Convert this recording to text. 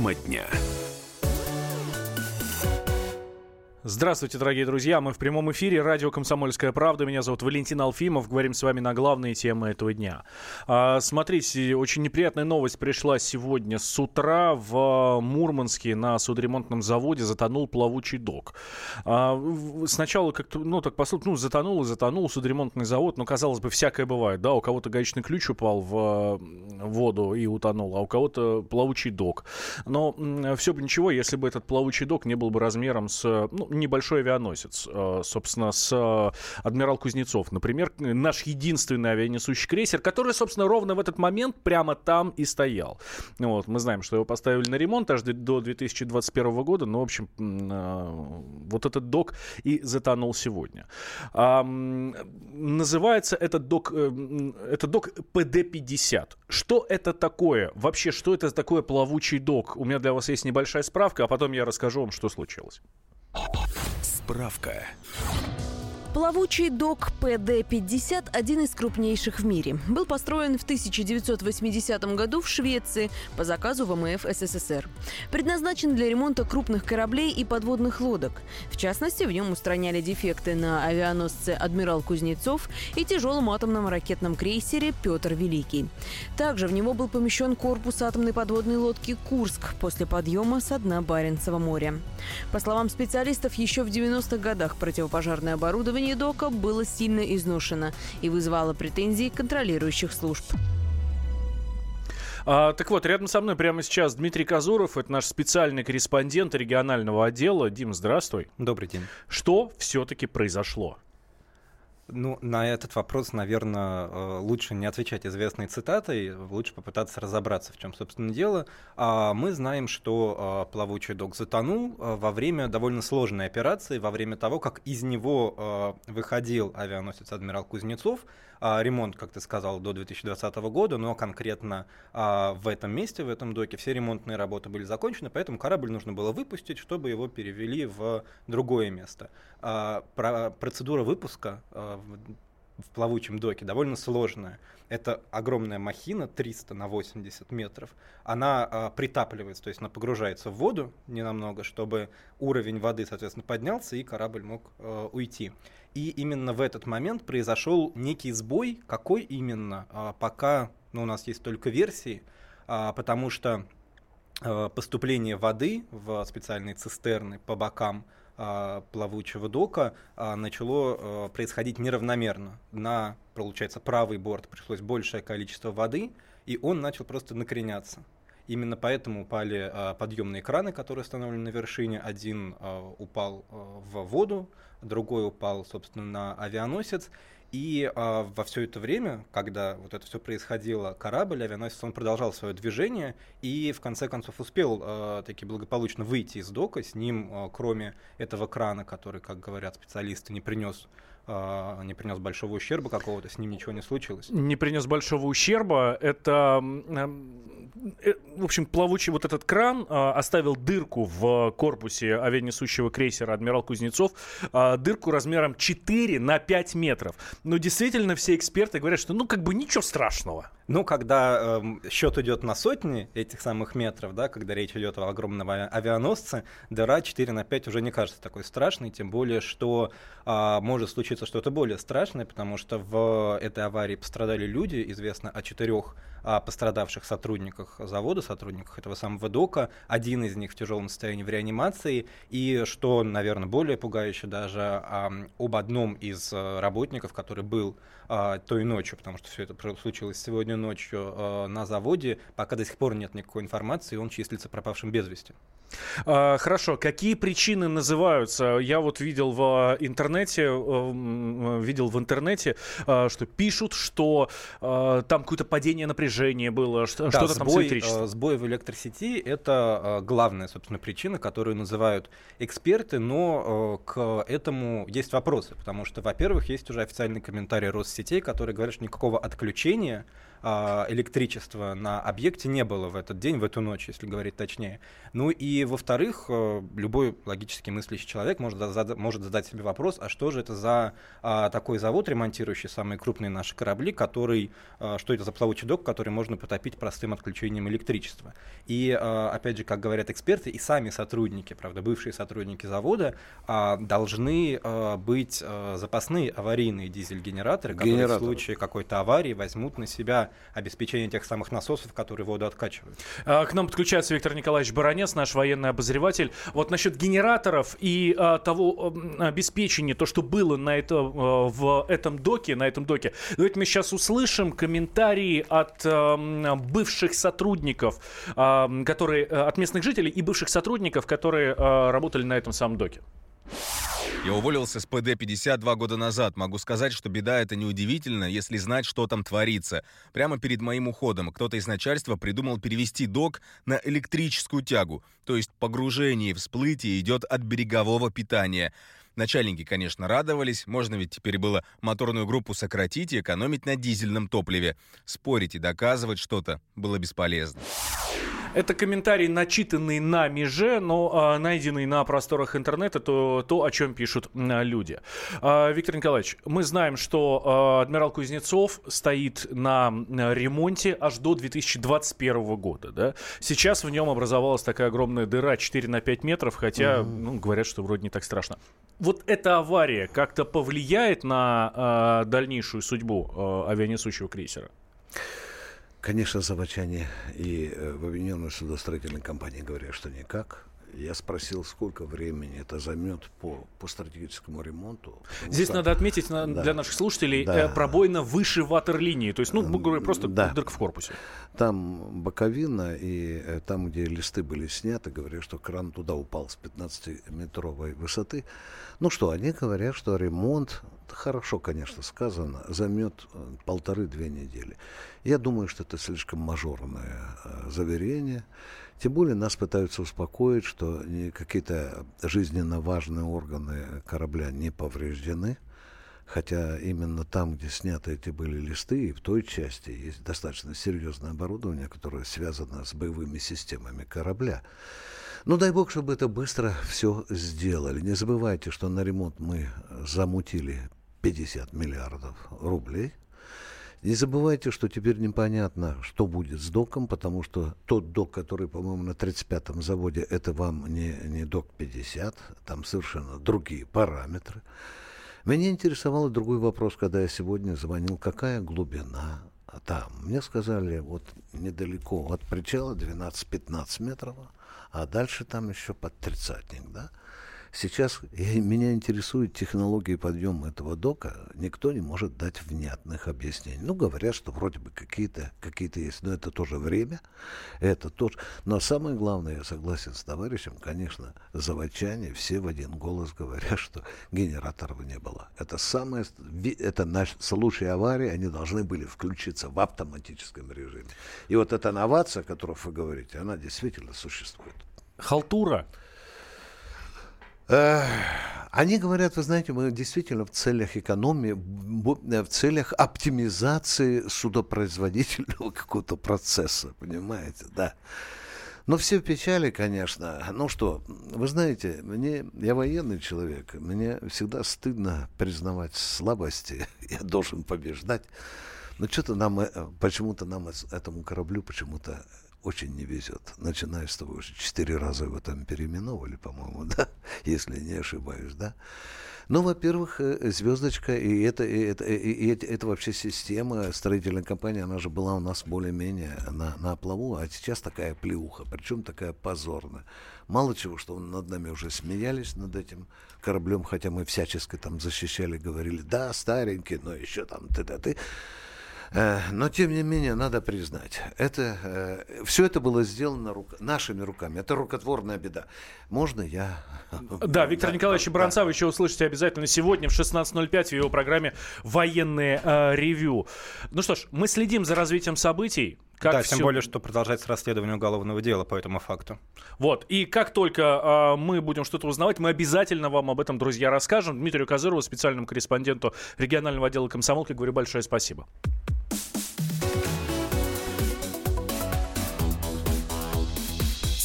Тема дня. Здравствуйте, дорогие друзья. Мы в прямом эфире. Радио «Комсомольская правда». Меня зовут Валентин Алфимов. Говорим с вами на главные темы этого дня. А, смотрите, очень неприятная новость пришла сегодня с утра. В Мурманске на судоремонтном заводе затонул плавучий док. А, сначала как-то, ну, так послушать, ну, затонул и затонул судоремонтный завод. Но, казалось бы, всякое бывает, да. У кого-то гаечный ключ упал в воду и утонул, а у кого-то плавучий док. Но все бы ничего, если бы этот плавучий док не был бы размером с, ну, небольшой авианосец, э, собственно, с э, адмирал Кузнецов, например, наш единственный авианесущий крейсер, который, собственно, ровно в этот момент прямо там и стоял. Вот, мы знаем, что его поставили на ремонт аж до 2021 года, но, в общем, э, вот этот док и затонул сегодня. Называется этот док, этот док ПД-50. Что это такое? Вообще, что это такое плавучий док? У меня для вас есть небольшая справка, а потом я расскажу вам, что случилось. Справка. Плавучий док ПД-50 – один из крупнейших в мире. Был построен в 1980 году в Швеции по заказу ВМФ СССР. Предназначен для ремонта крупных кораблей и подводных лодок. В частности, в нем устраняли дефекты на авианосце «Адмирал Кузнецов» и тяжелом атомном ракетном крейсере «Петр Великий». Также в него был помещен корпус атомной подводной лодки «Курск» после подъема со дна Баренцева моря. По словам специалистов, еще в 90-х годах противопожарное оборудование оборудование дока было сильно изношено и вызывало претензии контролирующих служб. А, так вот, рядом со мной прямо сейчас Дмитрий Казуров, это наш специальный корреспондент регионального отдела. Дим, здравствуй. Добрый день. Что все-таки произошло? Ну, на этот вопрос, наверное, э, лучше не отвечать известной цитатой, лучше попытаться разобраться, в чем, собственно, дело. А, мы знаем, что э, плавучий док затонул э, во время довольно сложной операции, во время того, как из него выходил авианосец «Адмирал Кузнецов», а, ремонт, как ты сказал, до 2020 года, но конкретно а, в этом месте, в этом доке, все ремонтные работы были закончены, поэтому корабль нужно было выпустить, чтобы его перевели в другое место. Процедура выпуска в плавучем доке довольно сложная. Это огромная махина, 300 на 80 метров. Она э, притапливается, то есть она погружается в воду ненамного, чтобы уровень воды, соответственно, поднялся и корабль мог э, уйти. И именно в этот момент произошел некий сбой. Какой именно? А, пока ну, у нас есть только версии, а, потому что а, поступление воды в специальные цистерны по бокам плавучего дока начало происходить неравномерно. На, получается, правый борт пришлось большее количество воды, и он начал просто накреняться. Именно поэтому упали э, подъемные краны, которые установлены на вершине. Один э, упал э, в воду, другой упал, собственно, на авианосец. И э, во все это время, когда вот это все происходило, корабль, авианосец, он продолжал свое движение и в конце концов успел э, таки благополучно выйти из дока. С ним, э, кроме этого крана, который, как говорят специалисты, не принес а, не принес большого ущерба какого-то, с ним ничего не случилось? Не принес большого ущерба. Это, в общем, плавучий вот этот кран а, оставил дырку в корпусе авианесущего крейсера «Адмирал Кузнецов», а, дырку размером 4 на 5 метров. Но действительно все эксперты говорят, что ну как бы ничего страшного. Ну, когда э, счет идет на сотни этих самых метров, да, когда речь идет о огромном авианосце, дыра 4 на 5 уже не кажется такой страшной, тем более, что э, может случиться что-то более страшное, потому что в этой аварии пострадали люди, известно о четырех о пострадавших сотрудниках завода, сотрудниках этого самого ДОКа. Один из них в тяжелом состоянии в реанимации. И что, наверное, более пугающе даже, об одном из э, работников, который был а, той ночью, потому что все это случилось сегодня ночью э, на заводе, пока до сих пор нет никакой информации, он числится пропавшим без вести. А, хорошо, какие причины называются? Я вот видел в интернете, э, видел в интернете, что пишут, что там какое-то падение напряжения было, что, да, что-то сбой, там с э, Сбой в электросети – это э, главная, собственно, причина, которую называют эксперты, но э, к этому есть вопросы, потому что, во-первых, есть уже официальный комментарий Россетей, который говорит, что никакого отключения электричества на объекте не было в этот день, в эту ночь, если говорить точнее. Ну и, во-вторых, э, любой логически мыслящий человек может, зада- может задать себе вопрос, а что же это за а, такой завод, ремонтирующий самые крупные наши корабли, который, а, что это за плавучий док, который можно потопить простым отключением электричества. И, а, опять же, как говорят эксперты, и сами сотрудники, правда, бывшие сотрудники завода, а, должны а, быть а, запасные аварийные дизель-генераторы, которые в случае какой-то аварии возьмут на себя обеспечение тех самых насосов, которые воду откачивают. А, К нам подключается Виктор Николаевич Баранец, наш военный обозреватель. Вот насчет генераторов и а, того обеспечения, то, что было на это, а, в этом доке, на этом доке. Давайте мы сейчас услышим комментарии от бывших сотрудников, которые, от местных жителей и бывших сотрудников, которые работали на этом самом доке. Я уволился с ПД-50 два года назад. Могу сказать, что беда это неудивительно, если знать, что там творится. Прямо перед моим уходом кто-то из начальства придумал перевести док на электрическую тягу. То есть погружение и всплытие идет от берегового питания. Начальники, конечно, радовались, можно ведь теперь было моторную группу сократить и экономить на дизельном топливе. Спорить и доказывать что-то было бесполезно. Это комментарий, начитанный нами же, но а, найденный на просторах интернета, то, то о чем пишут а, люди. А, Виктор Николаевич, мы знаем, что адмирал Кузнецов стоит на ремонте аж до 2021 года. Да? Сейчас в нем образовалась такая огромная дыра 4 на 5 метров, хотя ну, говорят, что вроде не так страшно. Вот эта авария как-то повлияет на а, дальнейшую судьбу а, авианесущего крейсера? Конечно, заводчане и э, в объединенной судостроительной компании говорят, что никак. Я спросил, сколько времени это займет по, по стратегическому ремонту. Здесь что- надо отметить на- Да. для наших слушателей Да. э, пробоина выше ватерлинии. То есть, ну, говоря, просто Да. дырка в корпусе. Там боковина, и э, там, где листы были сняты, говорят, что кран туда упал с 15-метровой высоты. Ну что, они говорят, что ремонт, хорошо, конечно, сказано, займет э, полторы-две недели. Я думаю, что это слишком мажорное э, заверение. Тем более нас пытаются успокоить, что какие-то жизненно важные органы корабля не повреждены. Хотя именно там, где сняты эти были листы, и в той части есть достаточно серьезное оборудование, которое связано с боевыми системами корабля. Ну, дай бог, чтобы это быстро все сделали. Не забывайте, что на ремонт мы замутили 50 миллиардов рублей. Не забывайте, что теперь непонятно, что будет с доком, потому что тот док, который, по-моему, на 35-м заводе, это вам не, не док 50, там совершенно другие параметры. Меня интересовал другой вопрос, когда я сегодня звонил, какая глубина там. Мне сказали, вот недалеко от причала 12-15 метров, а дальше там еще под тридцатник, да? Сейчас я- меня интересует технология подъема этого дока. Никто не может дать внятных объяснений. Ну, говорят, что вроде бы какие-то какие есть, но это тоже время, это тоже. Но самое главное, я согласен с товарищем, конечно, заводчане все в один голос говорят, что генераторов не было. Это самое, это наш случай аварии, они должны были включиться в автоматическом режиме. И вот эта новация, о которой вы говорите, она действительно существует. Халтура. Эх, Они говорят, вы знаете, мы действительно в целях экономии, бу- э, в целях оптимизации судопроизводительного какого-то процесса, понимаете, да. Но все в печали, конечно. Ну что, вы знаете, мне, я военный человек, мне всегда стыдно признавать слабости, я должен побеждать. Но что-то нам, э, почему-то нам этому кораблю почему-то очень не везет. Начиная с того, что четыре раза его там переименовали, по-моему, да, если не ошибаюсь, да. Ну, во-первых, э, звездочка, и это, и это, и- это, вообще система, строительная компания, она же была у нас более-менее на, на плаву, а сейчас такая плеуха, причем такая позорная. Мало чего, что над нами уже смеялись над этим кораблем, хотя мы всячески там защищали, говорили, да, старенький, но еще там ты-ты-ты. Э, Но, тем не менее, надо признать, это, все это было сделано рук- нашими руками. Это рукотворная беда. Можно я... Да, Виктор Николаевич да. Баранцев еще услышите обязательно сегодня в 16.05 в его программе «Военные э, ревью». Ну что ж, мы следим за развитием событий. Как да, всё- тем более, что продолжается расследование уголовного дела по этому факту. Вот, и как только а, мы будем что-то узнавать, мы обязательно вам об этом, друзья, расскажем. Дмитрию Казырову, специальному корреспонденту регионального отдела комсомолки, говорю большое спасибо.